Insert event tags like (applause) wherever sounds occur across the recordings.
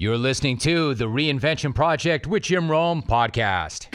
You're listening to the Reinvention Project with Jim Rome podcast.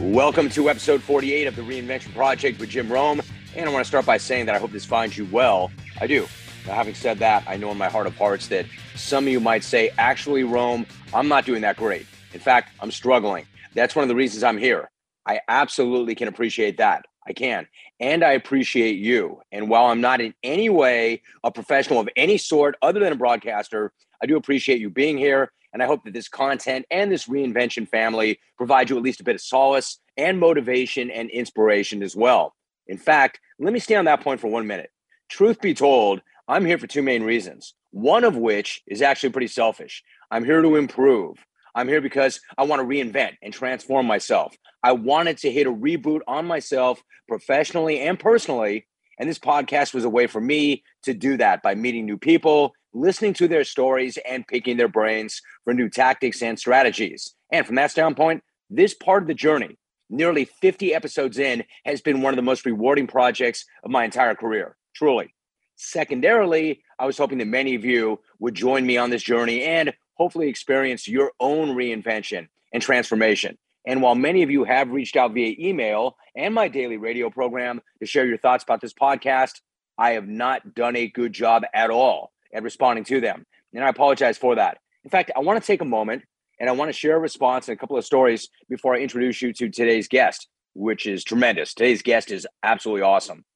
Welcome to episode 48 of the Reinvention Project with Jim Rome. And I want to start by saying that I hope this finds you well. I do. Now, having said that, I know in my heart of hearts that some of you might say, actually, Rome, I'm not doing that great. In fact, I'm struggling. That's one of the reasons I'm here. I absolutely can appreciate that. I can. And I appreciate you. And while I'm not in any way a professional of any sort other than a broadcaster, I do appreciate you being here. And I hope that this content and this reinvention family provide you at least a bit of solace and motivation and inspiration as well. In fact, let me stay on that point for one minute. Truth be told, I'm here for two main reasons. One of which is actually pretty selfish. I'm here to improve. I'm here because I want to reinvent and transform myself. I wanted to hit a reboot on myself professionally and personally. And this podcast was a way for me to do that by meeting new people, listening to their stories, and picking their brains for new tactics and strategies. And from that standpoint, this part of the journey, nearly 50 episodes in, has been one of the most rewarding projects of my entire career, truly. Secondarily, I was hoping that many of you would join me on this journey and hopefully experience your own reinvention and transformation. And while many of you have reached out via email and my daily radio program to share your thoughts about this podcast, I have not done a good job at all at responding to them. And I apologize for that. In fact, I want to take a moment and I want to share a response and a couple of stories before I introduce you to today's guest, which is tremendous. Today's guest is absolutely awesome.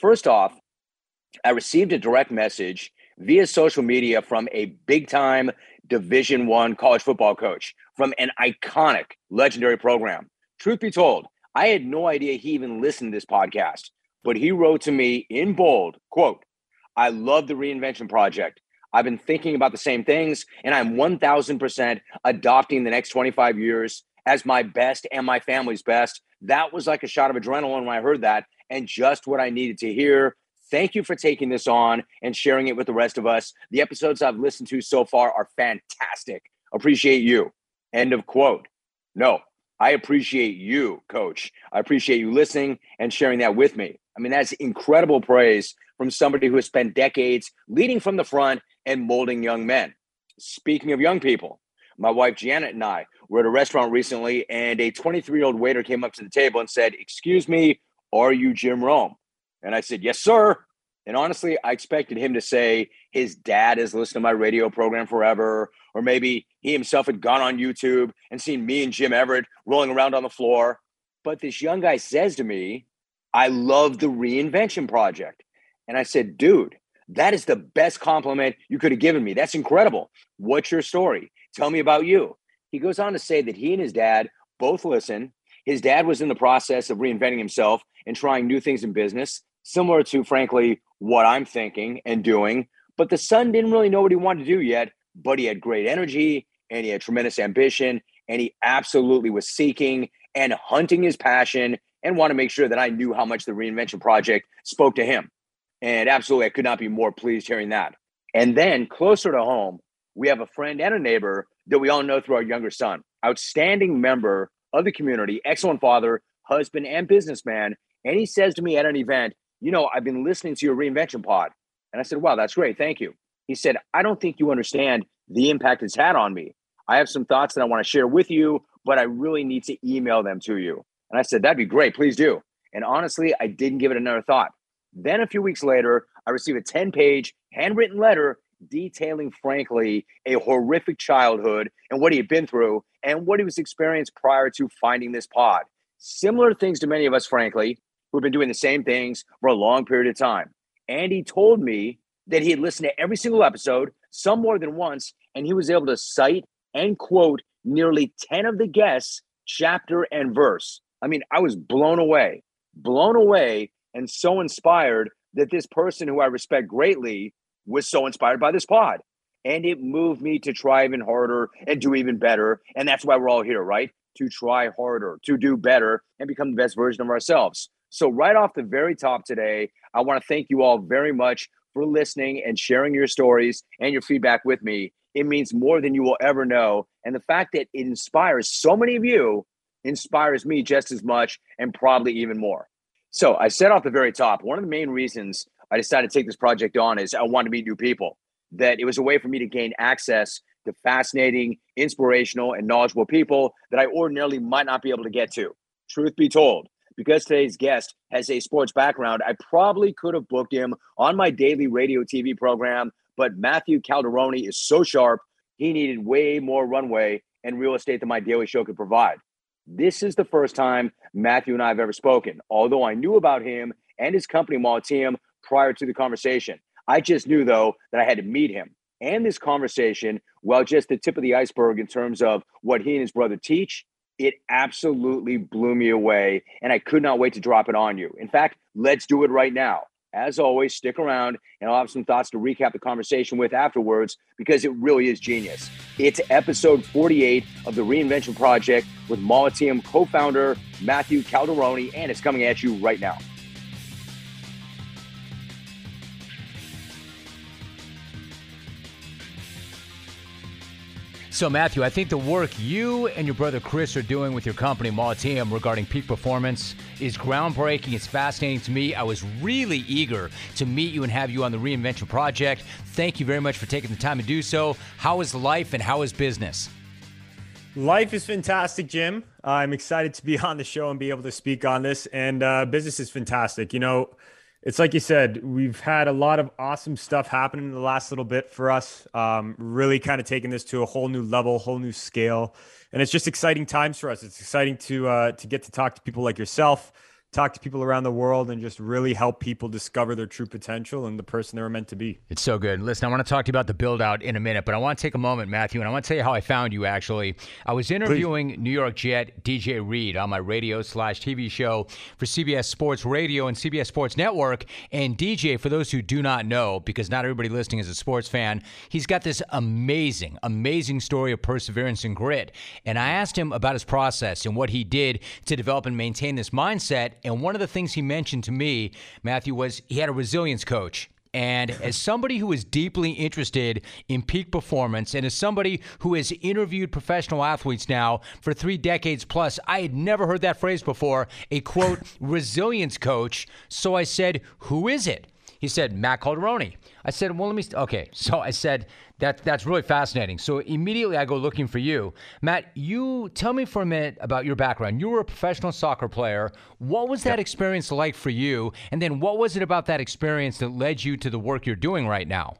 First off, I received a direct message via social media from a big time division one college football coach from an iconic legendary program. Truth be told i had no idea he even listened to this podcast but he wrote to me in bold quote i love the reinvention project. I've been thinking about the same things and i'm 1000% adopting the next 25 years as my best and my family's best. That was like a shot of adrenaline when i heard that and just what i needed to hear Thank you for taking this on and sharing it with the rest of us. The episodes I've listened to so far are fantastic. Appreciate you. End of quote. No, I appreciate you, coach. I appreciate you listening and sharing that with me. I mean, that's incredible praise from somebody who has spent decades leading from the front and molding young men. Speaking of young people, my wife Janet and I were at a restaurant recently, and a 23 year old waiter came up to the table and said, Excuse me, are you Jim Rome? And I said, Yes, sir. And honestly, I expected him to say his dad has listened to my radio program forever, or maybe he himself had gone on YouTube and seen me and Jim Everett rolling around on the floor. But this young guy says to me, I love the reinvention project. And I said, dude, that is the best compliment you could have given me. That's incredible. What's your story? Tell me about you. He goes on to say that he and his dad both listen. His dad was in the process of reinventing himself and trying new things in business similar to, frankly, what I'm thinking and doing. But the son didn't really know what he wanted to do yet, but he had great energy and he had tremendous ambition and he absolutely was seeking and hunting his passion and want to make sure that I knew how much the reinvention project spoke to him. And absolutely, I could not be more pleased hearing that. And then closer to home, we have a friend and a neighbor that we all know through our younger son, outstanding member of the community, excellent father, husband, and businessman. And he says to me at an event, you know, I've been listening to your reinvention pod. And I said, wow, that's great. Thank you. He said, I don't think you understand the impact it's had on me. I have some thoughts that I want to share with you, but I really need to email them to you. And I said, that'd be great. Please do. And honestly, I didn't give it another thought. Then a few weeks later, I received a 10 page handwritten letter detailing, frankly, a horrific childhood and what he had been through and what he was experienced prior to finding this pod. Similar things to many of us, frankly, who've been doing the same things for a long period of time. And he told me that he had listened to every single episode, some more than once, and he was able to cite and quote nearly 10 of the guests, chapter and verse. I mean, I was blown away, blown away, and so inspired that this person who I respect greatly was so inspired by this pod. And it moved me to try even harder and do even better. And that's why we're all here, right? To try harder, to do better, and become the best version of ourselves. So, right off the very top today, I want to thank you all very much for listening and sharing your stories and your feedback with me. It means more than you will ever know. And the fact that it inspires so many of you inspires me just as much and probably even more. So, I said off the very top, one of the main reasons I decided to take this project on is I want to meet new people that it was a way for me to gain access to fascinating, inspirational, and knowledgeable people that I ordinarily might not be able to get to. Truth be told, because today's guest has a sports background, I probably could have booked him on my daily radio TV program, but Matthew Caldaroni is so sharp, he needed way more runway and real estate than my daily show could provide. This is the first time Matthew and I have ever spoken, although I knew about him and his company, Mollitiam, prior to the conversation. I just knew, though, that I had to meet him. And this conversation, well, just the tip of the iceberg in terms of what he and his brother teach, it absolutely blew me away. And I could not wait to drop it on you. In fact, let's do it right now. As always, stick around and I'll have some thoughts to recap the conversation with afterwards because it really is genius. It's episode 48 of the Reinvention Project with Mollitiam co founder Matthew Caldaroni, and it's coming at you right now. So, Matthew, I think the work you and your brother Chris are doing with your company, Mollitiam, regarding peak performance is groundbreaking. It's fascinating to me. I was really eager to meet you and have you on the Reinvention Project. Thank you very much for taking the time to do so. How is life and how is business? Life is fantastic, Jim. I'm excited to be (laughs) on the show and be able to speak on this. And uh, business is fantastic. You know, it's like you said, we've had a lot of awesome stuff happening in the last little bit for us. Um, really kind of taking this to a whole new level, whole new scale, and it's just exciting times for us. It's exciting to uh, to get to talk to people like yourself, talk to people around the world and just really help people discover their true potential and the person they were meant to be. It's so good. Listen, I want to talk to you about the build out in a minute, but I want to take a moment, Matthew, and I want to tell you how I found you actually. I was interviewing Please. New York Jet DJ Reed on my radio slash TV show for CBS Sports Radio and CBS Sports Network. And DJ, for those who do not know, because not everybody listening is a sports fan, he's got this amazing, amazing story of perseverance and grit. And I asked him about his process and what he did to develop and maintain this mindset and one of the things he mentioned to me, Matthew, was he had a resilience coach. And (laughs) as somebody who is deeply interested in peak performance, and as somebody who has interviewed professional athletes now for three decades plus, I had never heard that phrase before a quote, (laughs) resilience coach. So I said, Who is it? He said, Matt Caldaroni. I said, Well, let me, st-. okay. (laughs) So I said, that, that's really fascinating. So immediately I go looking for you. Matt, you tell me for a minute about your background. You were a professional soccer player. What was that yep. experience like for you? And then what was it about that experience that led you to the work you're doing right now?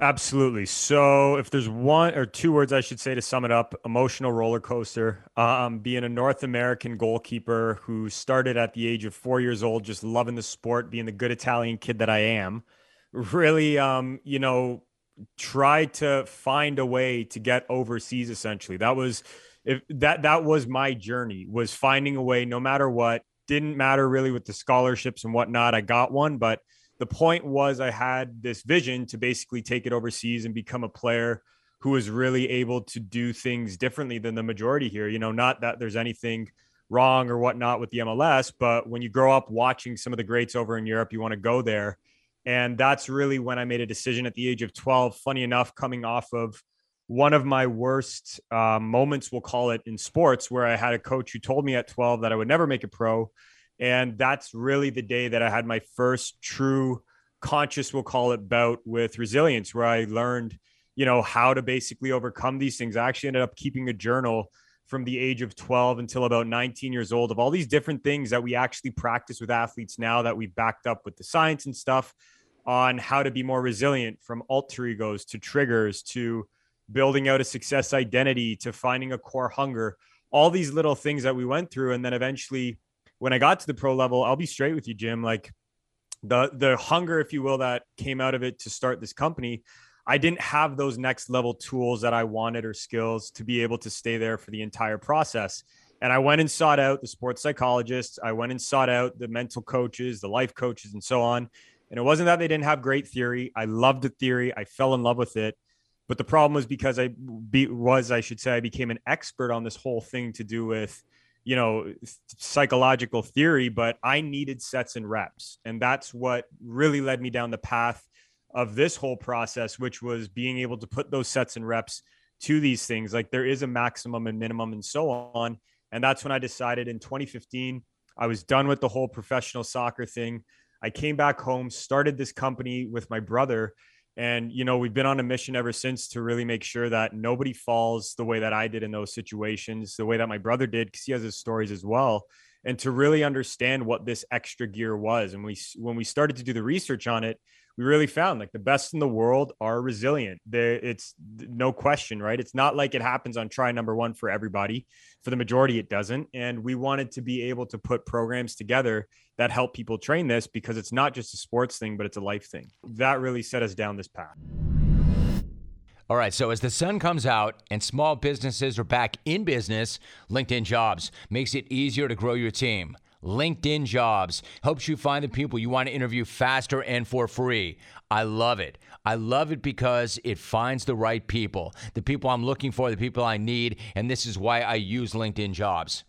Absolutely. So, if there's one or two words I should say to sum it up, emotional roller coaster. Um, being a North American goalkeeper who started at the age of four years old, just loving the sport, being the good Italian kid that I am, really, um, you know, try to find a way to get overseas essentially. That was if that that was my journey was finding a way no matter what. Didn't matter really with the scholarships and whatnot i got one but the point was i had this vision to basically take it overseas and become a player who was really able to do things differently than the majority here. You know not that there's anything wrong or whatnot with the mls but when you grow up watching some of the greats over in europe you want to go there and that's really when I made a decision at the age of 12. Funny enough, coming off of one of my worst uh, moments, we'll call it in sports, where I had a coach who told me at 12 that I would never make a pro. And that's really the day that I had my first true conscious, we'll call it bout with resilience, where I learned, you know, how to basically overcome these things. I actually ended up keeping a journal from the age of 12 until about 19 years old of all these different things that we actually practice with athletes now that we've backed up with the science and stuff on how to be more resilient from alter egos to triggers to building out a success identity to finding a core hunger all these little things that we went through. And then eventually when i got to the pro level i'll be straight with you jim like the the hunger if you will that came out of it to start this company I didn't have those next level tools that I wanted or skills to be able to stay there for the entire process. And I went and sought out the sports psychologists. I went and sought out the mental coaches, the life coaches, and so on. And it wasn't that they didn't have great theory. I loved the theory. I fell in love with it. But the problem was because I be, was, I should say, I became an expert on this whole thing to do with, you know, psychological theory. But I needed sets and reps, and that's what really led me down the path of this whole process, which was being able to put those sets and reps to these things. Like there is a maximum and minimum, and so on. And that's when I decided in 2015, I was done with the whole professional soccer thing. I came back home, started this company with my brother. And, you know, we've been on a mission ever since to really make sure that nobody falls the way that I did in those situations, the way that my brother did, because he has his stories as well. And to really understand what this extra gear was. And we, when we started to do the research on it, we really found like the best in the world are resilient. They, it's no question, right? It's not like it happens on try number one for everybody. For the majority, it doesn't. And we wanted to be able to put programs together that help people train this because it's not just a sports thing, but it's a life thing. That really set us down this path. All right, so as the sun comes out and small businesses are back in business, LinkedIn Jobs makes it easier to grow your team. LinkedIn Jobs helps you find the people you want to interview faster and for free. I love it. I love it because it finds the right people, the people I'm looking for, the people I need, and this is why I use LinkedIn Jobs.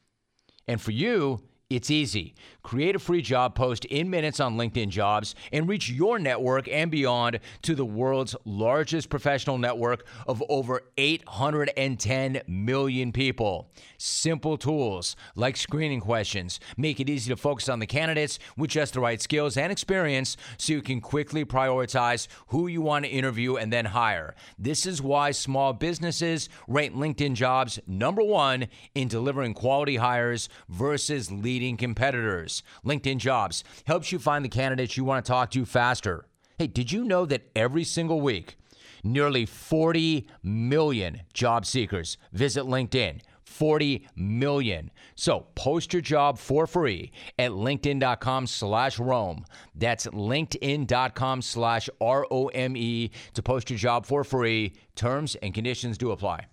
And for you, it's easy. Create a free job post in minutes on LinkedIn Jobs and reach your network and beyond to the world's largest professional network of over 810 million people. Simple tools like screening questions make it easy to focus on the candidates with just the right skills and experience so you can quickly prioritize who you want to interview and then hire. This is why small businesses rate LinkedIn Jobs number one in delivering quality hires versus leading competitors. LinkedIn Jobs helps you find the candidates you want to talk to faster. Hey, did you know that every single week, nearly 40 million job seekers visit LinkedIn? 40 million. So post your job for free at linkedin.com slash Rome. That's linkedin.com slash R-O-M-E to post your job for free. Terms and conditions do apply.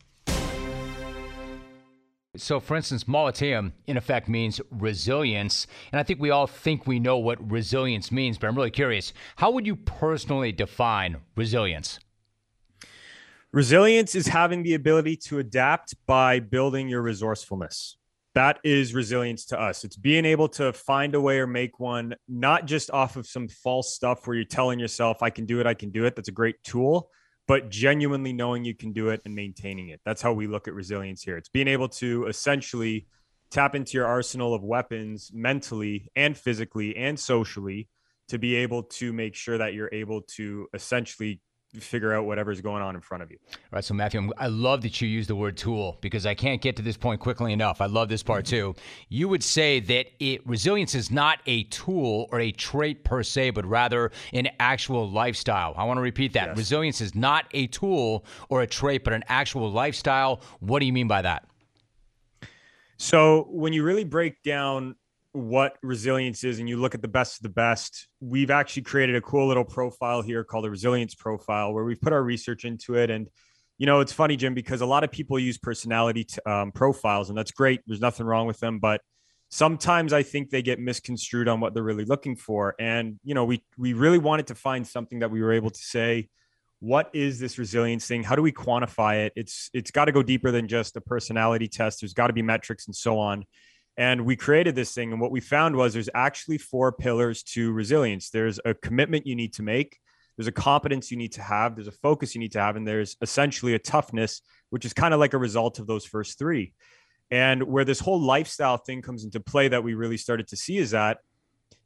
So, for instance, Mollitiam in effect means resilience. And I think we all think we know what resilience means, but I'm really curious. How would you personally define resilience? Resilience is having the ability to adapt by building your resourcefulness. That is resilience to us. It's being able to find a way or make one, not just off of some false stuff where you're telling yourself, I can do it, I can do it. That's a great tool but genuinely knowing you can do it and maintaining it. That's how we look at resilience here. It's being able to essentially tap into your arsenal of weapons mentally and physically and socially to be able to make sure that you're able to essentially figure out whatever's going on in front of you. All right. So, Matthew, I love that you use the word tool because I can't get to this point quickly enough. I love this part mm-hmm. too. You would say that it, resilience is not a tool or a trait per se, but rather an actual lifestyle. I want to repeat that. Yes. Resilience is not a tool or a trait, but an actual lifestyle. What do you mean by that? So, when you really break down what resilience is and you look at the best of the best, we've actually created a cool little profile here called the resilience profile where we've put our research into it. And, you know, it's funny, Jim, because a lot of people use personality t- um, profiles and that's great. There's nothing wrong with them. But sometimes I think they get misconstrued on what they're really looking for. And, you know, we, we really wanted to find something that we were able to say, what is this resilience thing? How do we quantify it? It's, it's got to go deeper than just a personality test. There's got to be metrics and so on. And we created this thing. And what we found was there's actually four pillars to resilience there's a commitment you need to make, there's a competence you need to have, there's a focus you need to have, and there's essentially a toughness, which is kind of like a result of those first three. And where this whole lifestyle thing comes into play that we really started to see is that,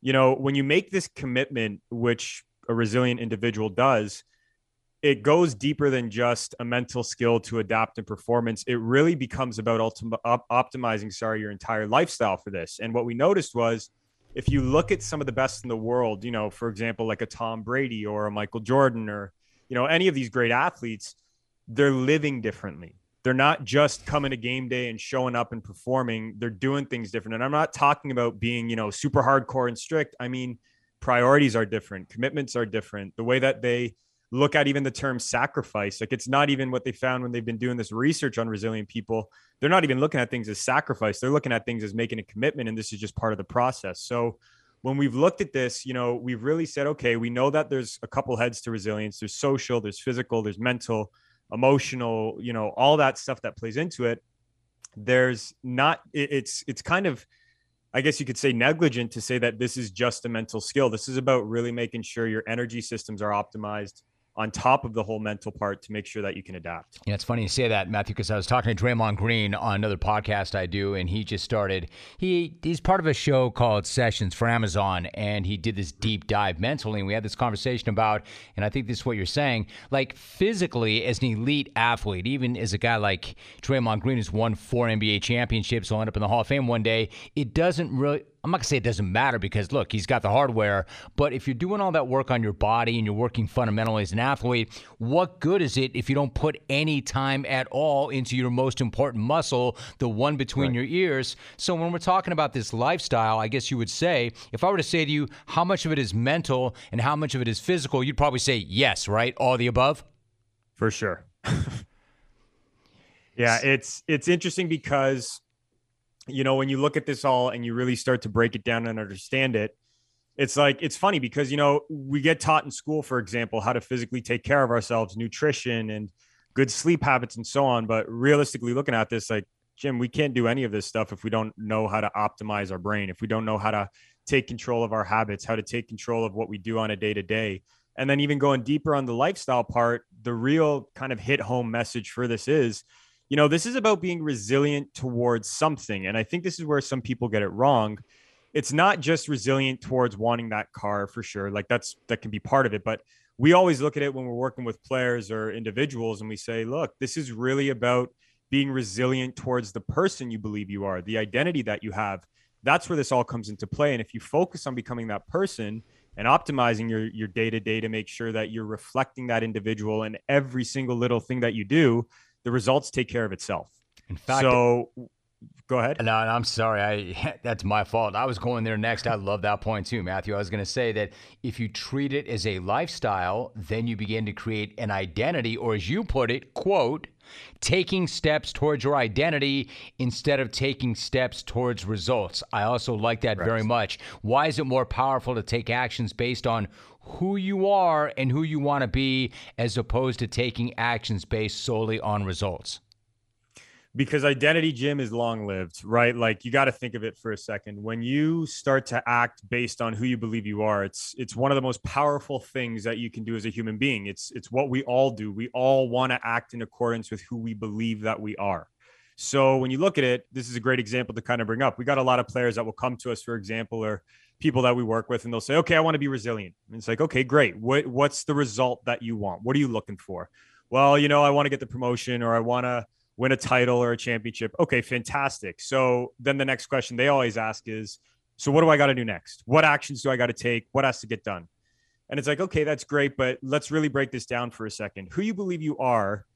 you know, when you make this commitment, which a resilient individual does, it goes deeper than just a mental skill to adapt and performance. It really becomes about op- optimizing, sorry, your entire lifestyle for this. And what we noticed was if you look at some of the best in the world, you know, for example, like a Tom Brady or a Michael Jordan or, you know, any of these great athletes, they're living differently. They're not just coming to game day and showing up and performing. They're doing things different. And I'm not talking about being, you know, super hardcore and strict. I mean, priorities are different, commitments are different. The way that they look at even the term sacrifice. Like it's not even what they found when they've been doing this research on resilient people. They're not even looking at things as sacrifice. They're looking at things as making a commitment. And this is just part of the process. So when we've looked at this, you know, we've really said, okay, we know that there's a couple heads to resilience. There's social, there's physical, there's mental, emotional, you know, all that stuff that plays into it. There's not, it's, it's kind of, I guess you could say negligent to say that this is just a mental skill. This is about really making sure your energy systems are optimized on top of the whole mental part to make sure that you can adapt. Yeah, it's funny you say that, Matthew, because I was talking to Draymond Green on another podcast I do, and he just started. He he's part of a show called Sessions for Amazon, and he did this deep dive mentally, and we had this conversation about, and I think this is what you're saying, like physically as an elite athlete, even as a guy like Draymond Green who's won four NBA championships, will end up in the Hall of Fame one day. It doesn't really I'm not gonna say it doesn't matter because look, he's got the hardware. But if you're doing all that work on your body and you're working fundamentally as an athlete, what good is it if you don't put any time at all into your most important muscle, the one between right. your ears? So when we're talking about this lifestyle, I guess you would say, if I were to say to you, how much of it is mental and how much of it is physical, you'd probably say yes, right? All the above. For sure. (laughs) yeah, it's it's interesting because you know, when you look at this all and you really start to break it down and understand it, it's like it's funny because you know we get taught in school, for example, how to physically take care of ourselves, nutrition and good sleep habits and so on. But realistically, looking at this, like Jim, we can't do any of this stuff if we don't know how to optimize our brain, if we don't know how to take control of our habits, how to take control of what we do on a day to day. And then even going deeper on the lifestyle part, the real kind of hit home message for this is you know, this is about being resilient towards something. And I think this is where some people get it wrong. It's not just resilient towards wanting that car for sure. Like that's that can be part of it. But we always look at it when we're working with players or individuals and we say, look, this is really about being resilient towards the person you believe you are, the identity that you have. That's where this all comes into play. And if you focus on becoming that person and optimizing your your day to day to make sure that you're reflecting that individual in every single little thing that you do, the results take care of itself. In fact, so go ahead. No, I'm sorry. I (laughs) that's my fault. I was going there next. I love that point too, Matthew. I was going to say that if you treat it as a lifestyle, then you begin to create an identity, or as you put it, quote, taking steps towards your identity instead of taking steps towards results. I also like that right. very much. Why is it more powerful to take actions based on who you are and who you want to be as opposed to taking actions based solely on results? Because identity, Jim, is long lived, right? Like you got to think of it for a second. When you start to act based on who you believe you are, it's it's one of the most powerful things that you can do as a human being. It's it's what we all do. We all want to act in accordance with who we believe that we are. So when you look at it, this is a great example to kind of bring up. We got a lot of players that will come to us, for example, or people that we work with and they'll say, okay, I want to be resilient. And it's like, okay, great. What, what's the result that you want? What are you looking for? Well, you know, I want to get the promotion or I want to win a title or a championship. Okay, fantastic. So then the next question they always ask is, so what do I got to do next? What actions do I got to take? What has to get done? And it's like, okay, that's great, but let's really break this down for a second. Who you believe you are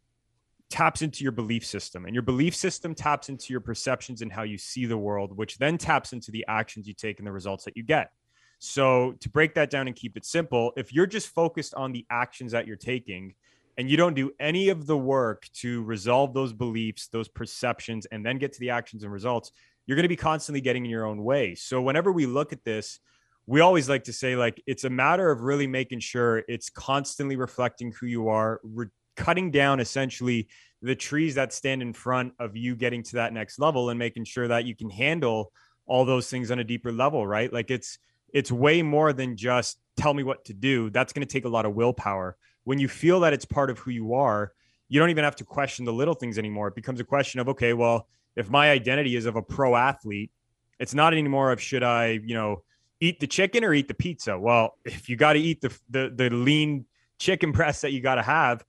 taps into your belief system and your belief system taps into your perceptions and how you see the world which then taps into the actions you take and the results that you get. So to break that down and keep it simple if you're just focused on the actions that you're taking and you don't do any of the work to resolve those beliefs those perceptions and then get to the actions and results you're going to be constantly getting in your own way. So whenever we look at this we always like to say like it's a matter of really making sure it's constantly reflecting who you are re- cutting down essentially the trees that stand in front of you getting to that next level and making sure that you can handle all those things on a deeper level right? Like it's it's way more than just tell me what to do. That's going to take a lot of willpower. When you feel that it's part of who you are you don't even have to question the little things anymore. It becomes a question of okay well if my identity is of a pro athlete it's not anymore of should i you know eat the chicken or eat the pizza? Well if you got to eat the, the the lean chicken (laughs) breast that you got to have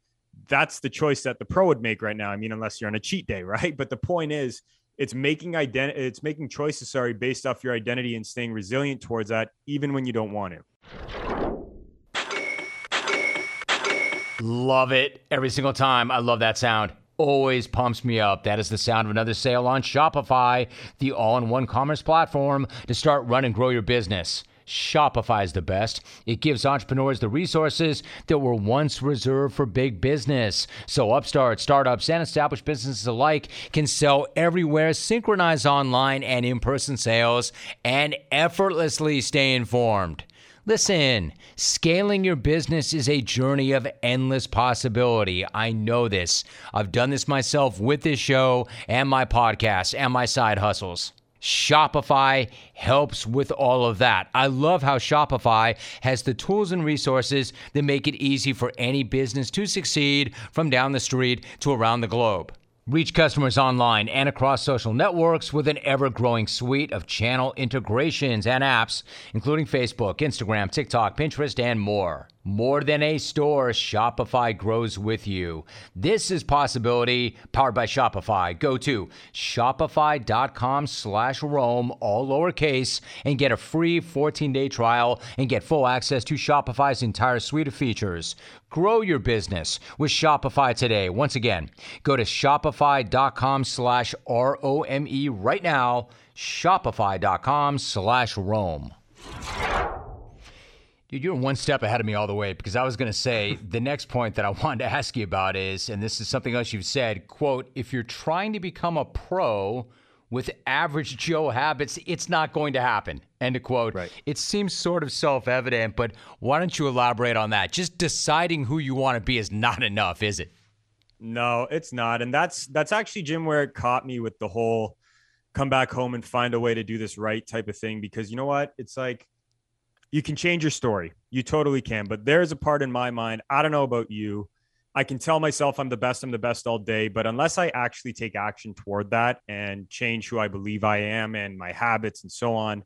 that's the choice that the pro would make right now. I mean, unless you're on a cheat day, (laughs) right? But the point is, it's making identity, it's making choices, sorry, based off your identity and staying resilient towards that, even when you don't want to. Love it every single time. I love that sound. Always pumps me up. That is the sound of another sale on Shopify, the all in one commerce platform to start, run, and grow your business. Shopify is the best. It gives entrepreneurs the resources that were once reserved for big business. So upstarts, startups, and established businesses alike can sell everywhere, synchronize online and in person sales, and effortlessly stay informed. Listen, scaling your business is a journey of endless possibility. I know this. I've done this myself with this show and my podcast and my side hustles. Shopify helps with all of that. I love how Shopify has the tools and resources that make it easy for any business to succeed from down the street to around the globe. Reach customers online and across social networks with an ever growing suite of channel integrations and apps, including Facebook, Instagram, TikTok, Pinterest, and more. More than a store, Shopify grows with you. This is Possibility, powered by Shopify. Go to shopify.com slash Rome, all lowercase, and get a free 14-day trial and get full access to Shopify's entire suite of features. Grow your business with Shopify today. Once again, go to shopify.com slash R-O-M-E right now, shopify.com slash Rome. Dude, you're one step ahead of me all the way because I was going to say (laughs) the next point that I wanted to ask you about is, and this is something else you've said, quote, if you're trying to become a pro with average Joe habits, it's not going to happen. End of quote. Right. It seems sort of self evident, but why don't you elaborate on that? Just deciding who you want to be is not enough, is it? No, it's not. And that's that's actually Jim where it caught me with the whole come back home and find a way to do this right type of thing because you know what? It's like you can change your story. You totally can. But there's a part in my mind. I don't know about you. I can tell myself I'm the best, I'm the best all day. But unless I actually take action toward that and change who I believe I am and my habits and so on,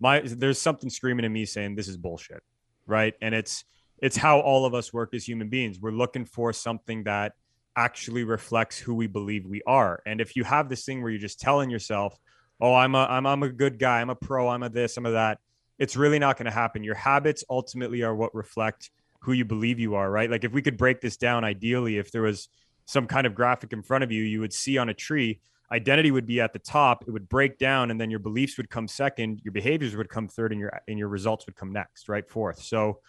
my there's something screaming at me saying this is bullshit. Right. And it's it's how all of us work as human beings. We're looking for something that actually reflects who we believe we are. And if you have this thing where you're just telling yourself, oh, I'm a I'm I'm a good guy, I'm a pro, I'm a this, I'm a that it's really not going to happen. Your habits ultimately are what reflect who you believe you are, right? Like if we could break this down, ideally, if there was some kind of graphic in front of you, you would see on a tree, identity would be at the top, it would break down, and then your beliefs would come second, your behaviors would come third, and your and your results would come next, right? Fourth. So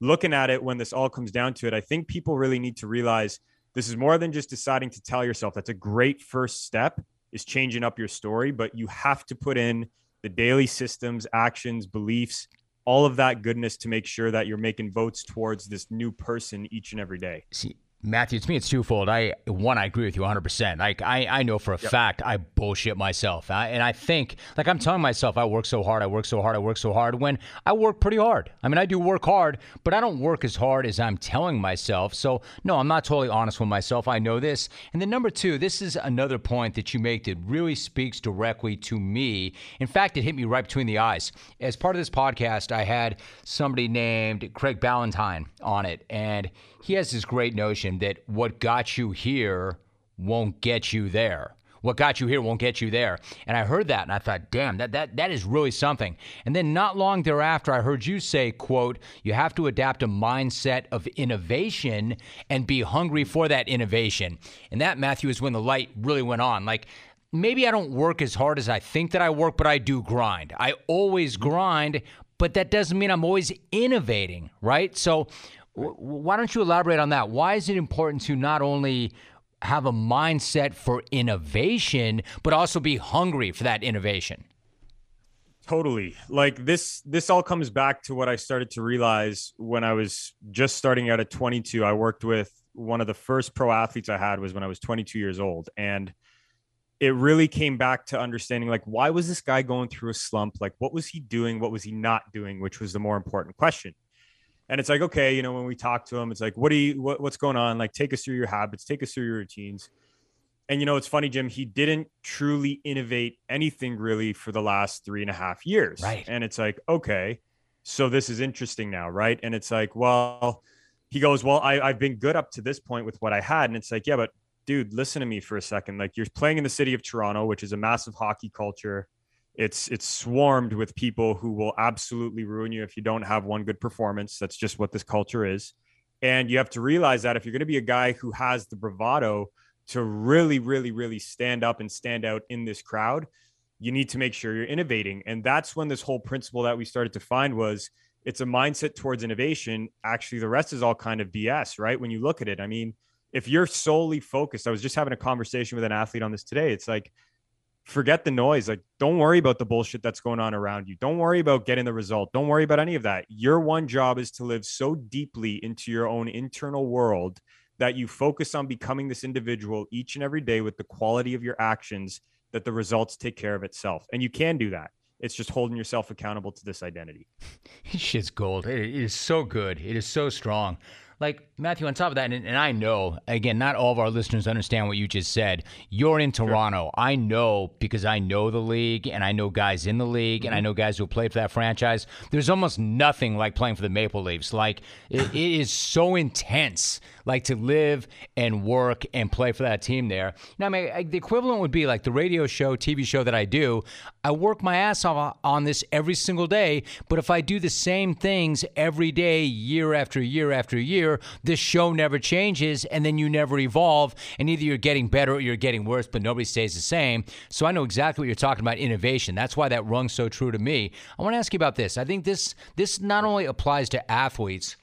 looking at it when this all comes down to it, I think people really need to realize this is more than just deciding to tell yourself that's a great first step is changing up your story, but you have to put in the daily systems, actions, beliefs, all of that goodness to make sure that you're making votes towards this new person each and every day. See, Matthew, to me, it's twofold. I one, I agree with you 100. percent Like I, I know for a yep. fact I bullshit myself, I, and I think like I'm telling myself I work so hard, I work so hard, I work so hard. When I work pretty hard. I mean, I do work hard, but I don't work as hard as I'm telling myself. So no, I'm not totally honest with myself. I know this. And then number two, this is another point that you make that really speaks directly to me. In fact, it hit me right between the eyes. As part of this podcast, I had somebody named Craig Ballantyne on it, and he has this great notion that what got you here won't get you there. What got you here won't get you there. And I heard that and I thought, damn, that, that, that is really something. And then not long thereafter, I heard you say, quote, you have to adapt a mindset of innovation and be hungry for that innovation. And that, Matthew, is when the light really went on. Like, maybe I don't work as hard as I think that I work, but I do grind. I always grind, but that doesn't mean I'm always innovating, right? So why don't you elaborate on that? Why is it important to not only have a mindset for innovation, but also be hungry for that innovation? Totally. Like this this all comes back to what I started to realize when I was just starting out at 22. I worked with one of the first pro athletes I had was when I was 22 years old and it really came back to understanding like why was this guy going through a slump? Like what was he doing? What was he not doing? Which was the more important question and it's like okay you know when we talk to him it's like what do you what, what's going on? Like take us through your habits take us through your routines. And you know it's funny jim he didn't truly innovate anything really for the last three and a half years. Right. And it's like okay so this is interesting now right? And it's like well he goes well I, i've been good up to this point with what i had. And it's like yeah but dude listen to me for a second. Like you're playing in the city of toronto which is a massive hockey culture it's it's swarmed with people who will absolutely ruin you if you don't have one good performance that's just what this culture is and you have to realize that if you're going to be a guy who has the bravado to really really really stand up and stand out in this crowd you need to make sure you're innovating. And that's when this whole principle that we started to find was it's a mindset towards innovation. Actually, the rest is all kind of BS, right? When you look at it, I mean, if you're solely focused, I was just having a conversation with an athlete on this today. It's like, forget the noise. Like, don't worry about the bullshit that's going on around you. Don't worry about getting the result. Don't worry about any of that. Your one job is to live so deeply into your own internal world that you focus on becoming this individual each and every day with the quality of your actions that the results take care of itself. And you can do that. It's just holding yourself accountable to this identity. (laughs) Shit's gold. It is so good. It is so strong. Like Matthew, on top of that, and, and, I know again, not all of our listeners understand what you just said. You're in Toronto. Sure. I know because I know the league, and I know guys in the league, mm-hmm. and I mm-hmm. know guys who played for that franchise. There's almost nothing like playing for the Maple Leafs. Like it, it is so intense like to live and work and play for that team there. Now, I mean, I, the equivalent would be like the radio show, TV show that I do. I work my ass off on this every single day, but if I do the same things every day, year after year after year, this show never changes and then you never evolve. And either you're getting better or you're getting worse, but nobody stays the same. So I know exactly what you're talking about innovation. That's why that rung so true to me. I want to ask you about this. I think this this not only applies to athletes,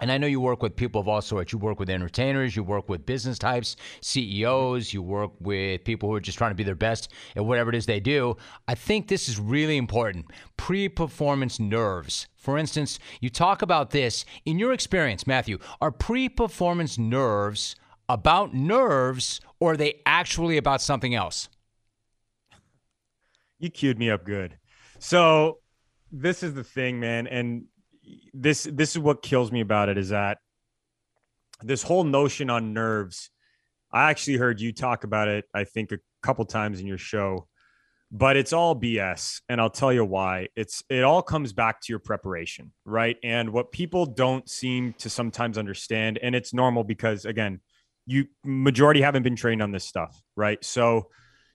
and I know you work with people of all sorts. You work with entertainers, you work with business types, CEOs, you work with people who are just trying to be their best at whatever it is they do. I think this is really important. Pre performance nerves. For instance, you talk about this in your experience, Matthew. Are pre performance nerves about nerves or are they actually about something else? You queued me up good. So, this is the thing, man. And this this is what kills me about it is that this whole notion on nerves. I actually heard you talk about it. I think a couple times in your show, but it's all BS, and I'll tell you why. It's it all comes back to your preparation, right? And what people don't seem to sometimes understand, and it's normal because again, you majority haven't been trained on this stuff, right? So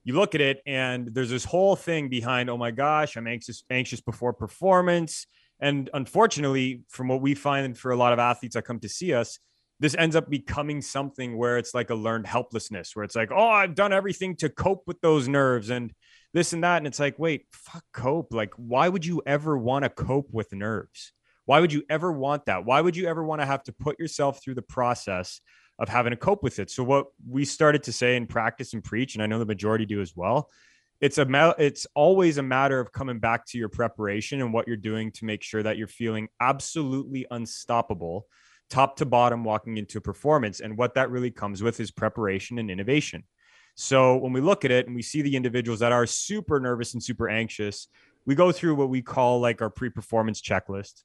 you look at it and there's this whole thing behind oh my gosh i'm anxious anxious before performance and unfortunately, from what we find for a lot of athletes that come to see us, this ends up becoming something where it's like a learned helplessness, where it's like, oh, I've done everything to cope with those nerves and this and that. And it's like, wait, fuck cope. Like, why would you ever want to cope with nerves? Why would you ever want that? Why would you ever want to have to put yourself through the process of having to cope with it? So, what we started to say in practice and preach, and I know the majority do as well, it's a it's always a matter of coming back to your preparation and what you're doing to make sure that you're feeling absolutely unstoppable top to bottom walking into performance. And what that really comes with is preparation and innovation. So when we look at it and we see the individuals that are super nervous and super anxious we go through what we call like our pre-performance checklist.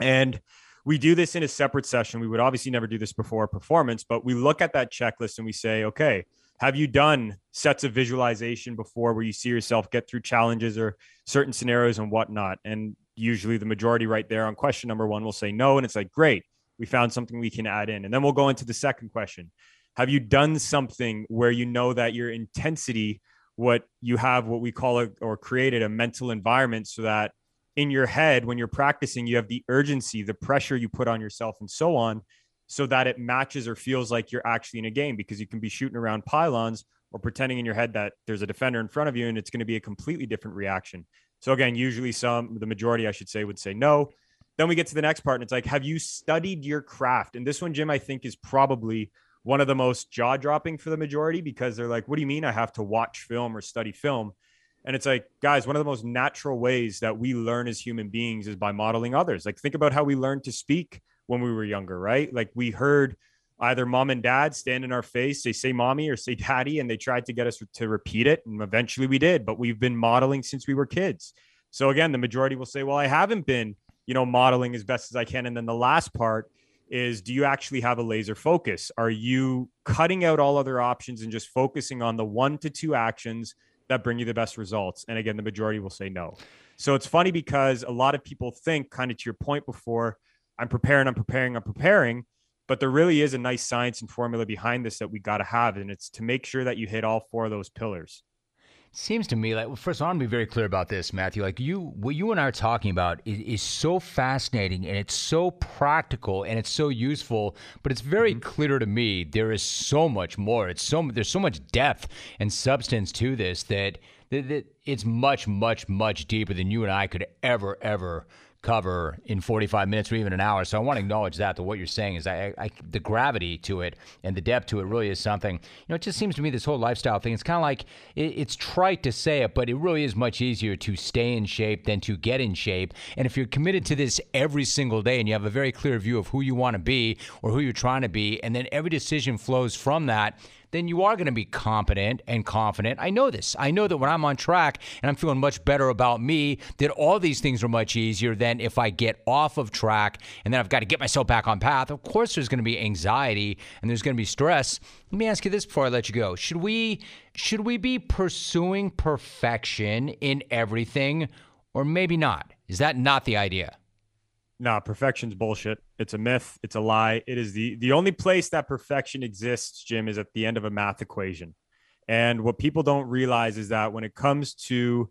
And we do this in a separate session. We would obviously never do this before a performance but we look at that checklist and we say okay have you done sets of visualization before where you see yourself get through challenges or certain scenarios and whatnot? And usually the majority right there on question number one will say no. And it's like, great, we found something we can add in. And then we'll go into the second question. Have you done something where you know that your intensity, what you have, what we call it, or created a mental environment so that in your head, when you're practicing, you have the urgency, the pressure you put on yourself, and so on so that it matches or feels like you're actually in a game because you can be shooting around pylons or pretending in your head that there's a defender in front of you and it's going to be a completely different reaction. So again, usually some the majority I should say would say no. Then we get to the next part and it's like have you studied your craft? And this one Jim I think is probably one of the most jaw-dropping for the majority because they're like what do you mean I have to watch film or study film? And it's like, guys, one of the most natural ways that we learn as human beings is by modeling others. Like, think about how we learn to speak when we were younger, right? Like we heard either mom and dad stand in our face, they say mommy or say daddy, and they tried to get us to repeat it. And eventually we did, but we've been modeling since we were kids. So again, the majority will say, well, I haven't been, you know, modeling as best as I can. And then the last part is do you actually have a laser focus? Are you cutting out all other options and just focusing on the one to two actions that bring you the best results? And again, the majority will say no. So it's funny because a lot of people think, kind of to your point before, I'm preparing, I'm preparing, I'm preparing. But there really is a nice science and formula behind this that we got to have. And it's to make sure that you hit all four of those pillars. Seems to me like well, first, I want to be very clear about this, Matthew. Like you, what you and I are talking about is, is so fascinating and it's so practical and it's so useful. But it's very mm-hmm. clear to me there is so much more. It's so there's so much depth and substance to this that that, that it's much, much, much deeper than you and I could ever, ever cover in 45 minutes or even an hour. So I want to acknowledge that. That what you're saying is I, I, the gravity to it and the depth to it really is something. You know, it just seems to me this whole lifestyle thing. It's kind of like it, it's trite to say it, but it really is much easier to stay in shape than to get in shape. And if you're committed to this every single day and you have a very clear view of who you want to be or who you're trying to be, and then every decision flows from that then you are going to be competent and confident. I know this. I know that when I'm on track and I'm feeling much better about me, that all these things are much easier than if I get off of track and then I've got to get myself back on path. Of course, there's going to be anxiety and there's going to be stress. Let me ask you this before I let you go. Should we should we be pursuing perfection in everything or maybe not? Is that not the idea? No, perfection's bullshit. It's a myth. It's a lie. It is the the only place that perfection exists, Jim, is at the end of a math equation. And what people don't realize is that when it comes to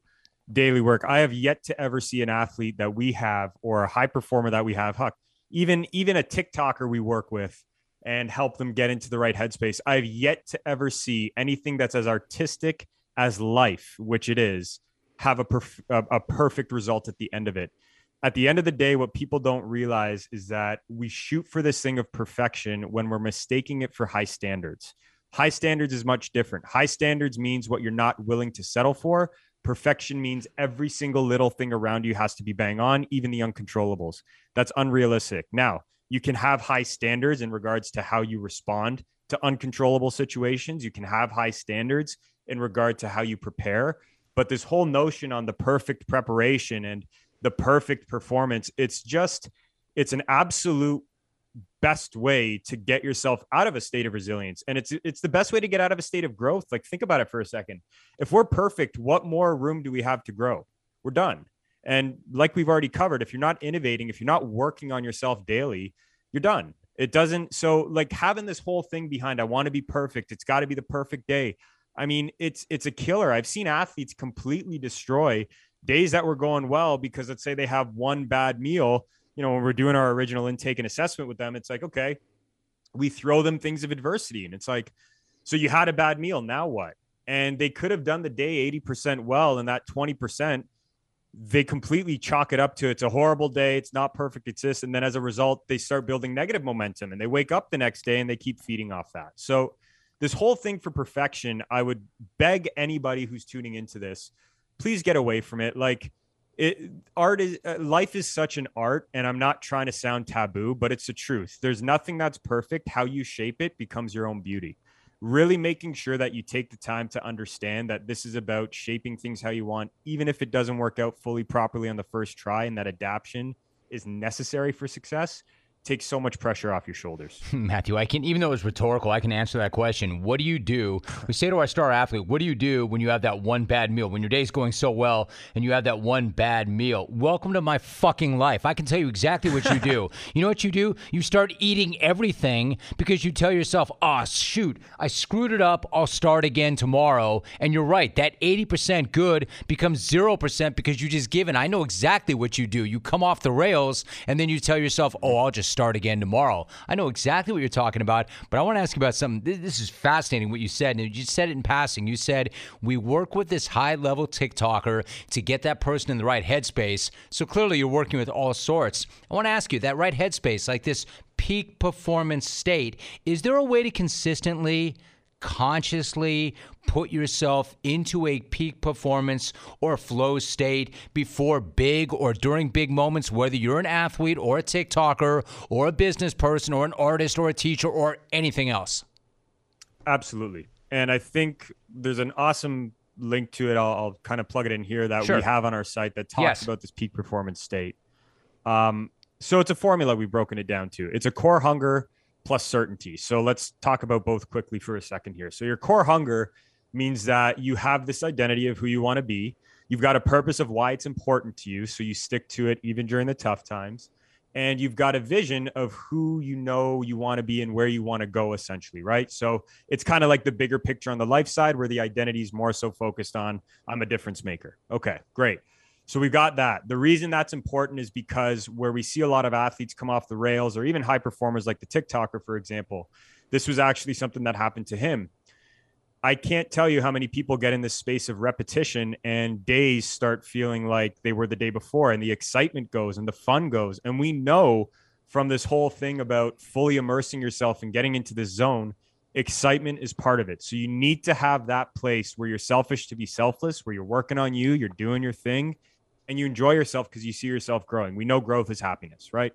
daily work, I have yet to ever see an athlete that we have or a high performer that we have, huck, even even a TikToker we work with and help them get into the right headspace. I have yet to ever see anything that's as artistic as life, which it is, have a, perf- a, a perfect result at the end of it at the end of the day, what people don't realize is that we shoot for this thing of perfection when we're mistaking it for high standards. High standards is much different. High standards means what you're not willing to settle for. Perfection means every single little thing around you has to be bang on, even the uncontrollables. That's unrealistic. Now, you can have high standards in regards to how you respond to uncontrollable situations. You can have high standards in regard to how you prepare. But this whole notion on the perfect preparation and the perfect performance. It's just, it's an absolute best way to get yourself out of a state of resilience. And it's it's the best way to get out of a state of growth. Like think about it for a second. If we're perfect what more room do we have to grow? We're done. And like we've already covered if you're not innovating if you're not working on yourself daily you're done. It doesn't so like having this whole thing behind i want to be perfect. It's got to be the perfect day. I mean it's it's a killer. I've seen athletes completely destroy days that were going well because let's say they have one bad meal you know when we're doing our original intake and assessment with them it's like okay we throw them things of adversity and it's like so you had a bad meal now what? And they could have done the day 80% well and that 20% they completely chalk it up to it's a horrible day it's not perfect it's this and then as a result they start building negative momentum and they wake up the next day and they keep feeding off that. So this whole thing for perfection i would beg anybody who's tuning into this please get away from it. Like it, art is uh, life is such an art, and I'm not trying to sound taboo, but it's the truth. There's nothing that's perfect. How you shape it becomes your own beauty. Really making sure that you take the time to understand that this is about shaping things how you want, even if it doesn't work out fully properly on the first try, and that adaptation is necessary for success takes so much pressure off your shoulders. (laughs) Matthew, I can even though it's rhetorical, I can answer that question. What do you do? We say to our star athlete, what do you do when you have that one bad meal? When your day's going so well and you have that one bad meal? Welcome to my fucking life. I can tell you exactly what you do. (laughs) you know what you do? You start eating everything because you tell yourself, "Ah, oh, shoot, I screwed it up. I'll start again tomorrow." And you're right. That 80% good becomes 0% because you just given. I know exactly what you do. You come off the rails and then you tell yourself, "Oh, I'll just start again tomorrow. I know exactly what you're talking about, but I want to ask you about something. This is fascinating what you said, and you said it in passing. You said we work with this high level TikToker to get that person in the right headspace. So clearly, you're working with all sorts. I want to ask you that right headspace, like this peak performance state, is there a way to consistently consciously put yourself into a peak performance or flow state before big or during big moments, whether you're an athlete or a TikToker or a business person or an artist or a teacher or anything else? Absolutely. And I think there's an awesome link to it. I'll, I'll kind of plug it in here that sure. we have on our site that talks yes. about this peak performance state. Um, so it's a formula we've broken it down to. It's a core hunger plus certainty. So let's talk about both quickly for a second here. So your core hunger means that you have this identity of who you want to be. You've got a purpose of why it's important to you. So you stick to it even during the tough times. and you've got a vision of who you know you want to be and where you want to go essentially right so it's kind of like the bigger picture on the life side where the identity is more so focused on i'm a difference maker okay great so we've got that the reason that's important is because where we see a lot of athletes come off the rails or even high performers like the tiktoker for example this was actually something that happened to him I can't tell you how many people get in this space of repetition and days start feeling like they were the day before and the excitement goes and the fun goes. And we know from this whole thing about fully immersing yourself and getting into this zone, excitement is part of it. So you need to have that place where you're selfish to be selfless, where you're working on you, you're doing your thing, and you enjoy yourself because you see yourself growing. We know growth is happiness, right?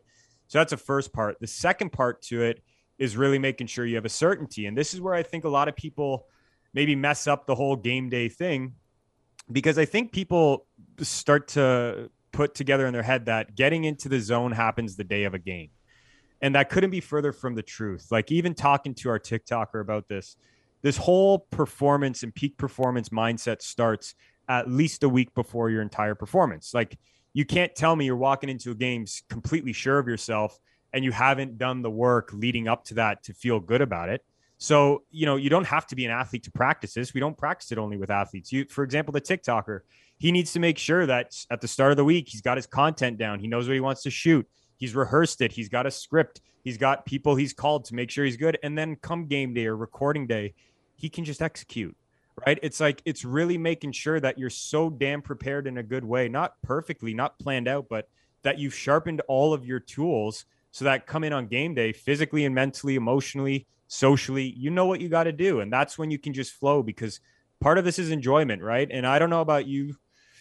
So that's the first part. The second part to it is really making sure you have a certainty. And this is where I think a lot of people maybe mess up the whole game day thing because I think people start to put together in their head that getting into the zone happens the day of a game. And that couldn't be further from the truth. Like even talking to our TikToker about this, this whole performance and peak performance mindset starts at least a week before your entire performance. Like you can't tell me you're walking into a game completely sure of yourself and you haven't done the work leading up to that to feel good about it. So, you know, you don't have to be an athlete to practice this. We don't practice it only with athletes. You, for example, the TikToker, he needs to make sure that at the start of the week, he's got his content down. He knows what he wants to shoot. He's rehearsed it. He's got a script. He's got people he's called to make sure he's good. And then come game day or recording day, he can just execute, right? It's like, it's really making sure that you're so damn prepared in a good way, not perfectly, not planned out, but that you've sharpened all of your tools so that come in on game day physically and mentally, emotionally, socially, you know what you got to do. And that's when you can just flow because part of this is enjoyment, right? And I don't know about you,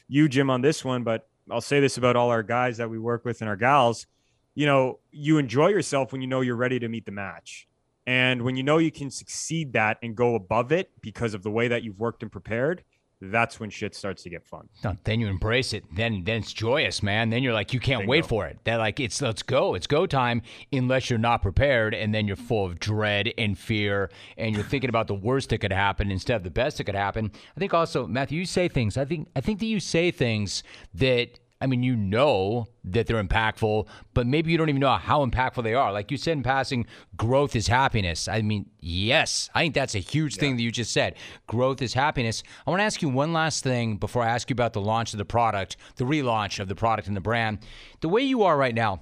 you, Jim, on this one, but I'll say this about all our guys that we work with and our gals. You know, you enjoy yourself when you know you're ready to meet the match. And when you know you can succeed that and go above it because of the way that you've worked and prepared, that's when shit starts to get fun. No, then you embrace it. Then then it's joyous, man. Then you're like you can't wait for it. That like it's let's go. It's go time unless you're not prepared and then you're full of dread and fear and you're thinking about the worst that could happen instead of the best that could happen. I think also Matthew you say things. I think I think that you say things that I mean, you know that they're impactful, but maybe you don't even know how impactful they are. Like you said in passing, growth is happiness. I mean, yes, I think that's a huge yeah. thing that you just said. Growth is happiness. I want to ask you one last thing before I ask you about the launch of the product, the relaunch of the product and the brand. The way you are right now,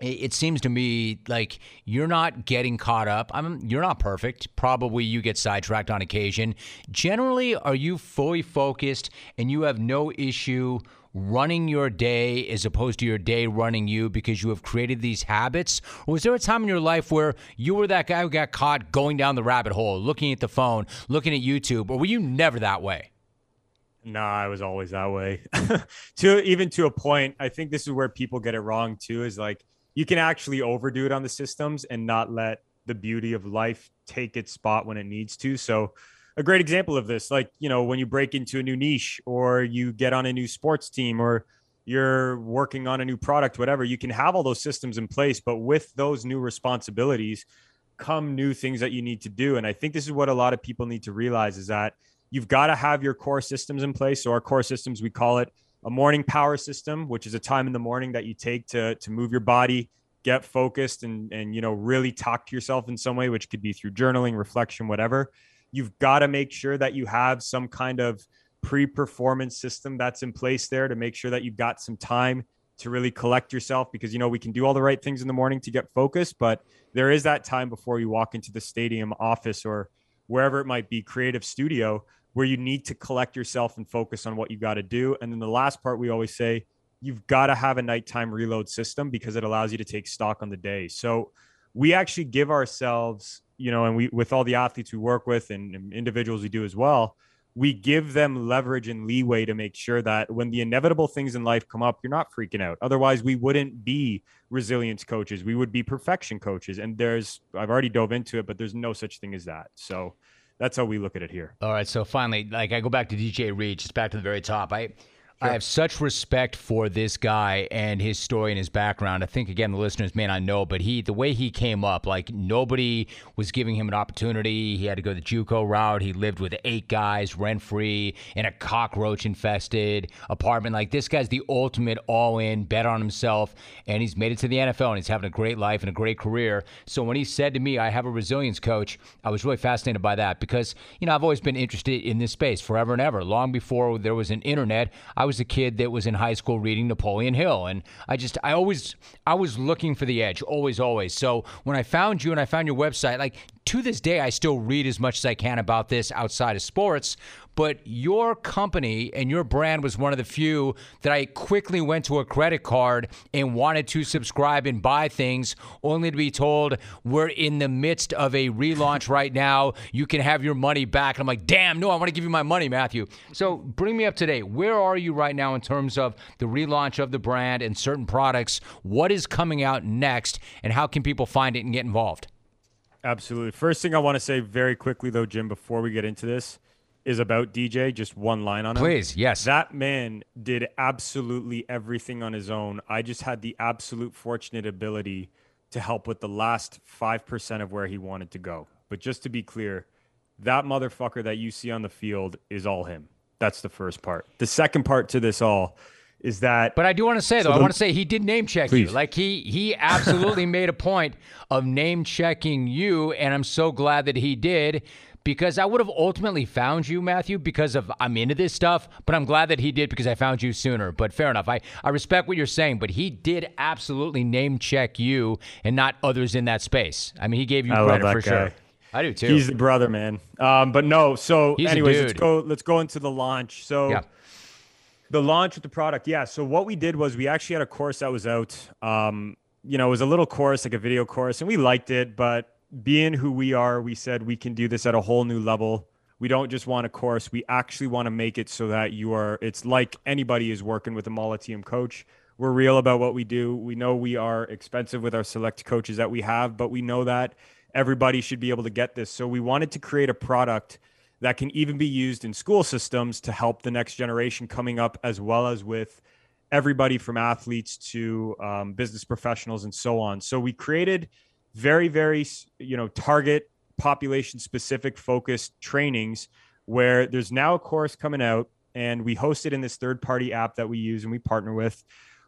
it seems to me like you're not getting caught up. I'm you're not perfect. Probably you get sidetracked on occasion. Generally, are you fully focused and you have no issue running your day as opposed to your day running you because you have created these habits? Or was there a time in your life where you were that guy who got caught going down the rabbit hole, looking at the phone, looking at YouTube, or were you never that way? No, I was always that way. (laughs) to even to a point, I think this is where people get it wrong too. Is like you can actually overdo it on the systems and not let the beauty of life take its spot when it needs to. So a great example of this. Like, you know, when you break into a new niche or you get on a new sports team or you're working on a new product, whatever, you can have all those systems in place. But with those new responsibilities come new things that you need to do. And I think this is what a lot of people need to realize is that you've got to have your core systems in place. So our core systems, we call it a morning power system, which is a time in the morning that you take to, to move your body, get focused and, and, you know, really talk to yourself in some way, which could be through journaling, reflection, whatever you've got to make sure that you have some kind of pre-performance system that's in place there to make sure that you've got some time to really collect yourself because you know we can do all the right things in the morning to get focused but there is that time before you walk into the stadium office or wherever it might be creative studio where you need to collect yourself and focus on what you got to do. And then the last part we always say you've got to have a nighttime reload system because it allows you to take stock on the day. So we actually give ourselves you know, and we with all the athletes we work with and, and individuals we do as well, we give them leverage and leeway to make sure that when the inevitable things in life come up, you're not freaking out. Otherwise, we wouldn't be resilience coaches. We would be perfection coaches. And there's, I've already dove into it, but there's no such thing as that. So that's how we look at it here. All right. So finally, like I go back to DJ Reed, just back to the very top. I, I have such respect for this guy and his story and his background. I think again the listeners may not know, but he the way he came up, like nobody was giving him an opportunity. He had to go the JUCO route. He lived with eight guys, rent free, in a cockroach infested apartment. Like this guy's the ultimate all in, bet on himself, and he's made it to the NFL and he's having a great life and a great career. So when he said to me, I have a resilience coach, I was really fascinated by that because, you know, I've always been interested in this space forever and ever. Long before there was an internet, I was was a kid that was in high school reading Napoleon Hill, and I just I always I was looking for the edge, always, always. So when I found you and I found your website, like to this day, I still read as much as I can about this outside of sports but your company and your brand was one of the few that I quickly went to a credit card and wanted to subscribe and buy things, only to be told we're in the midst of a relaunch (laughs) right now. You can have your money back. And I'm like, damn, no, I want to give you my money, Matthew. So bring me up to date. Where are you right now in terms of the relaunch of the brand and certain products? What is coming out next, and how can people find it and get involved? Absolutely. First thing I want to say very quickly, though, Jim, before we get into this, is about DJ, just one line on him. Please, yes. That man did absolutely everything on his own. I just had the absolute fortunate ability to help with the last 5% of where he wanted to go. But just to be clear, that motherfucker that you see on the field is all him. That's the first part. The second part to this all is that But I do want to say though, so the, I want to say he did name check please. you. Like he he absolutely (laughs) made a point of name checking you and I'm so glad that he did because I would have ultimately found you, Matthew, because of I'm into this stuff, but I'm glad that he did because I found you sooner. But fair enough. I, I respect what you're saying, but he did absolutely name check you and not others in that space. I mean, he gave you I credit for guy. sure. I do too. He's the brother, man. Um, but no, so He's anyways, let's go let's go into the launch. So yeah. the launch of the product. Yeah. So what we did was we actually had a course that was out. Um, you know, it was a little course, like a video course, and we liked it, but being who we are, we said we can do this at a whole new level. We don't just want a course. We actually want to make it so that you are, it's like anybody is working with a Mollitiam coach. We're real about what we do. We know we are expensive with our select coaches that we have, but we know that everybody should be able to get this. So we wanted to create a product that can even be used in school systems to help the next generation coming up, as well as with everybody from athletes to um, business professionals and so on. So we created very, very, you know, target population specific focused trainings where there's now a course coming out and we host it in this third party app that we use and we partner with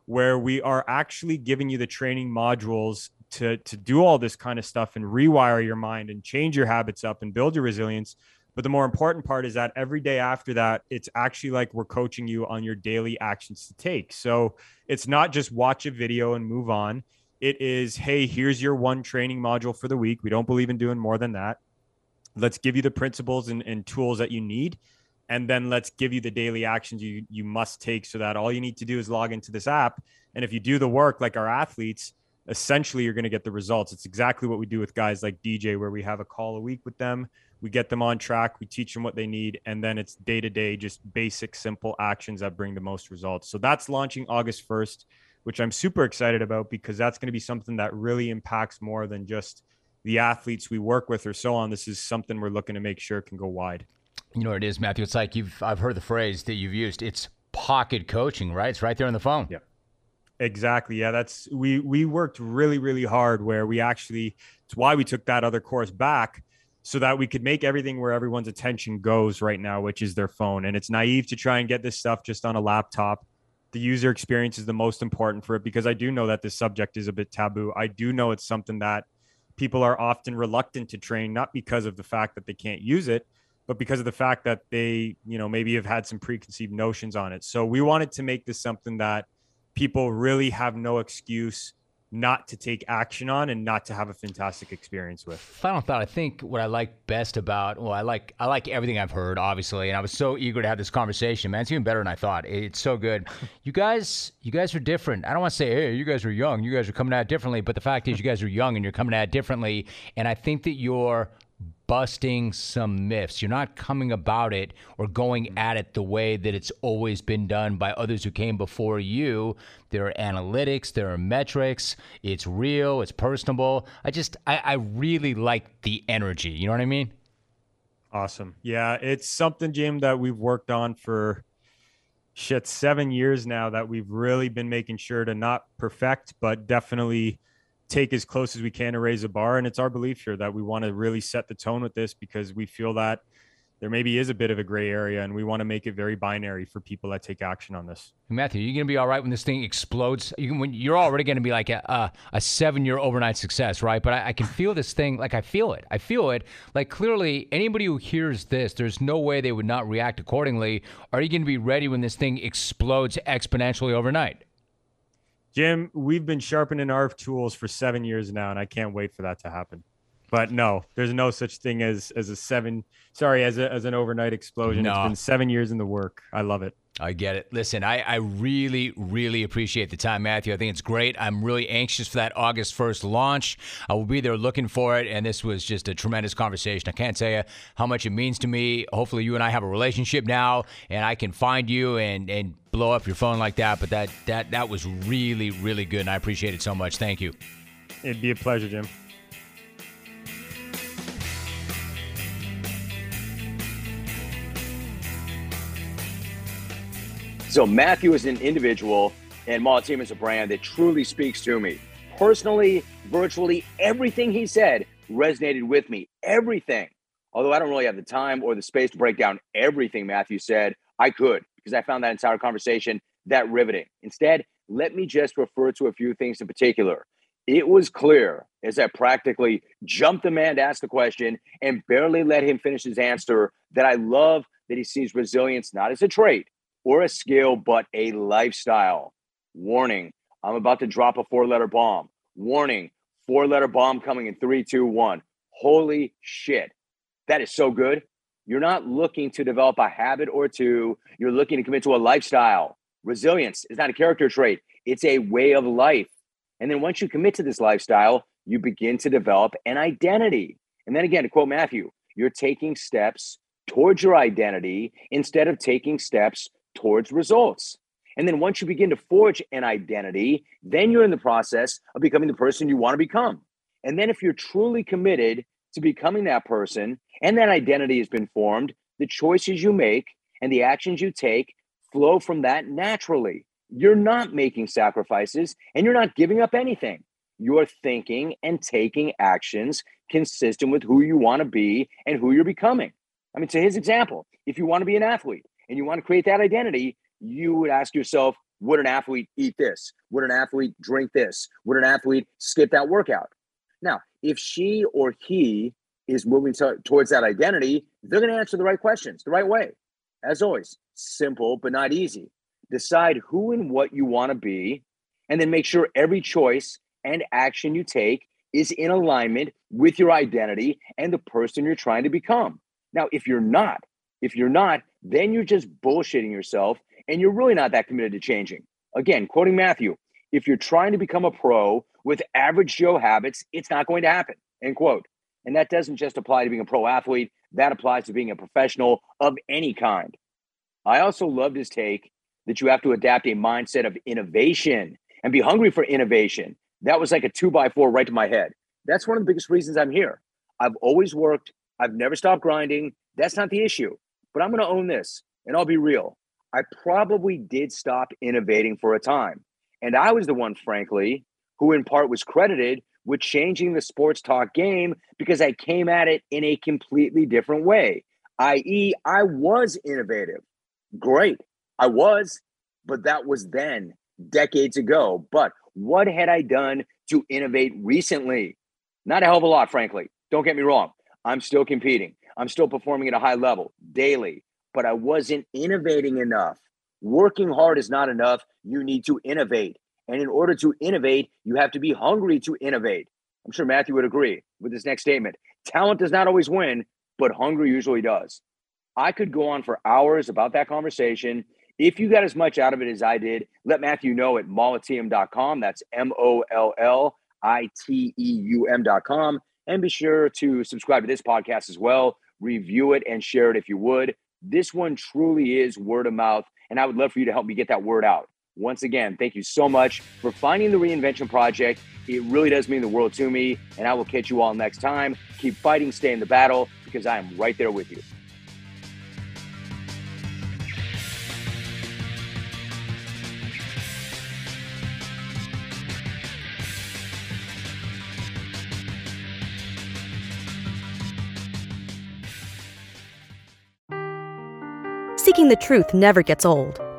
where we are actually giving you the training modules to to do all this kind of stuff and rewire your mind and change your habits up and build your resilience. But the more important part is that every day after that it's actually like we're coaching you on your daily actions to take. So it's not just watch a video and move on it is, hey, here's your one training module for the week. We don't believe in doing more than that. Let's give you the principles and, and tools that you need. And then let's give you the daily actions you, you must take so that all you need to do is log into this app. And if you do the work like our athletes, essentially you're going to get the results. It's exactly what we do with guys like DJ, where we have a call a week with them. We get them on track, we teach them what they need, and then it's day to day, just basic, simple actions that bring the most results. So that's launching August 1st which I'm super excited about because that's going to be something that really impacts more than just the athletes we work with or so on. This is something we're looking to make sure can go wide. You know what it is, Matthew? It's like you've I've heard the phrase that you've used. It's pocket coaching, right? It's right there on the phone. Yeah. Exactly. Yeah, that's we we worked really really hard where we actually it's why we took that other course back so that we could make everything where everyone's attention goes right now, which is their phone. And it's naive to try and get this stuff just on a laptop the user experience is the most important for it because I do know that this subject is a bit taboo. I do know it's something that people are often reluctant to train, not because of the fact that they can't use it, but because of the fact that they, you know, maybe have had some preconceived notions on it. So we wanted to make this something that people really have no excuse not to take action on and not to have a fantastic experience with. Final thought. I think what I like best about well, I like I like everything I've heard, obviously, and I was so eager to have this conversation. Man, it's even better than I thought. It's so good. You guys, you guys are different. I don't want to say, hey, you guys are young. You guys are coming at it differently, but the fact is, you guys are young and you're coming at it differently. And I think that you're busting some myths. You're not coming about it or going mm-hmm. at it the way that it's always been done by others who came before you. There are analytics, there are metrics. It's real, it's personable. I just, I, I really like the energy. You know what I mean? Awesome. Yeah, it's something, Jim, that we've worked on for shit, seven years now that we've really been making sure to not perfect, but definitely take as close as we can to raise a bar. And it's our belief here that we want to really set the tone with this because we feel that there maybe is a bit of a gray area and we want to make it very binary for people that take action on this. Matthew, you're going to be all right when this thing explodes. You, when you're already going to be like a, a, seven year overnight success, right? But I, I, can feel this thing, like I feel it. I feel it. Like clearly, anybody who hears this, there's no way they would not react accordingly. Are you going to be ready when this thing explodes exponentially overnight? Jim, we've been sharpening our tools for seven years now, and I can't wait for that to happen. But no, there's no such thing as as a seven. Sorry, as a, as an overnight explosion. No. It's been seven years in the work. I love it. I get it. Listen, I, I really, really appreciate the time, Matthew. I think it's great. I'm really anxious for that August 1st launch. I will be there looking for it. And this was just a tremendous conversation. I can't tell you how much it means to me. Hopefully, you and I have a relationship now, and I can find you and, and blow up your phone like that. But that, that, that was really, really good. And I appreciate it so much. Thank you. It'd be a pleasure, Jim. So Matthew is an individual and Team is a brand that truly speaks to me. Personally, virtually everything he said resonated with me. Everything. Although I don't really have the time or the space to break down everything Matthew said, I could because I found that entire conversation that riveting. Instead, let me just refer to a few things in particular. It was clear as I practically jumped the man to ask the question and barely let him finish his answer that I love that he sees resilience not as a trait, or a skill, but a lifestyle. Warning, I'm about to drop a four letter bomb. Warning, four letter bomb coming in three, two, one. Holy shit. That is so good. You're not looking to develop a habit or two, you're looking to commit to a lifestyle. Resilience is not a character trait, it's a way of life. And then once you commit to this lifestyle, you begin to develop an identity. And then again, to quote Matthew, you're taking steps towards your identity instead of taking steps towards results. And then once you begin to forge an identity, then you're in the process of becoming the person you want to become. And then if you're truly committed to becoming that person and that identity has been formed, the choices you make and the actions you take flow from that naturally. You're not making sacrifices and you're not giving up anything. You're thinking and taking actions consistent with who you want to be and who you're becoming. I mean, to his example, if you want to be an athlete, and you want to create that identity, you would ask yourself, would an athlete eat this? Would an athlete drink this? Would an athlete skip that workout? Now, if she or he is moving to, towards that identity, they're going to answer the right questions the right way. As always, simple but not easy. Decide who and what you want to be, and then make sure every choice and action you take is in alignment with your identity and the person you're trying to become. Now, if you're not, if you're not, then you're just bullshitting yourself and you're really not that committed to changing. Again, quoting Matthew, if you're trying to become a pro with average Joe habits, it's not going to happen. End quote. And that doesn't just apply to being a pro athlete, that applies to being a professional of any kind. I also loved his take that you have to adapt a mindset of innovation and be hungry for innovation. That was like a two by four right to my head. That's one of the biggest reasons I'm here. I've always worked, I've never stopped grinding. That's not the issue. But I'm going to own this and I'll be real. I probably did stop innovating for a time. And I was the one, frankly, who in part was credited with changing the sports talk game because I came at it in a completely different way, i.e., I was innovative. Great. I was, but that was then, decades ago. But what had I done to innovate recently? Not a hell of a lot, frankly. Don't get me wrong. I'm still competing. I'm still performing at a high level daily, but I wasn't innovating enough. Working hard is not enough. You need to innovate. And in order to innovate, you have to be hungry to innovate. I'm sure Matthew would agree with this next statement. Talent does not always win, but hunger usually does. I could go on for hours about that conversation. If you got as much out of it as I did, let Matthew know at mollitiam.com. That's M O L L I T E U M.com. And be sure to subscribe to this podcast as well review it, and share it if you would. This one truly is word of mouth, and I would love for you to help me get that word out once again, thank you so much for finding the Reinvention Project. It really does mean the world to me, and I will catch you all next time. Keep fighting, stay in the battle, because I am right there with you. Seeking the truth never gets old.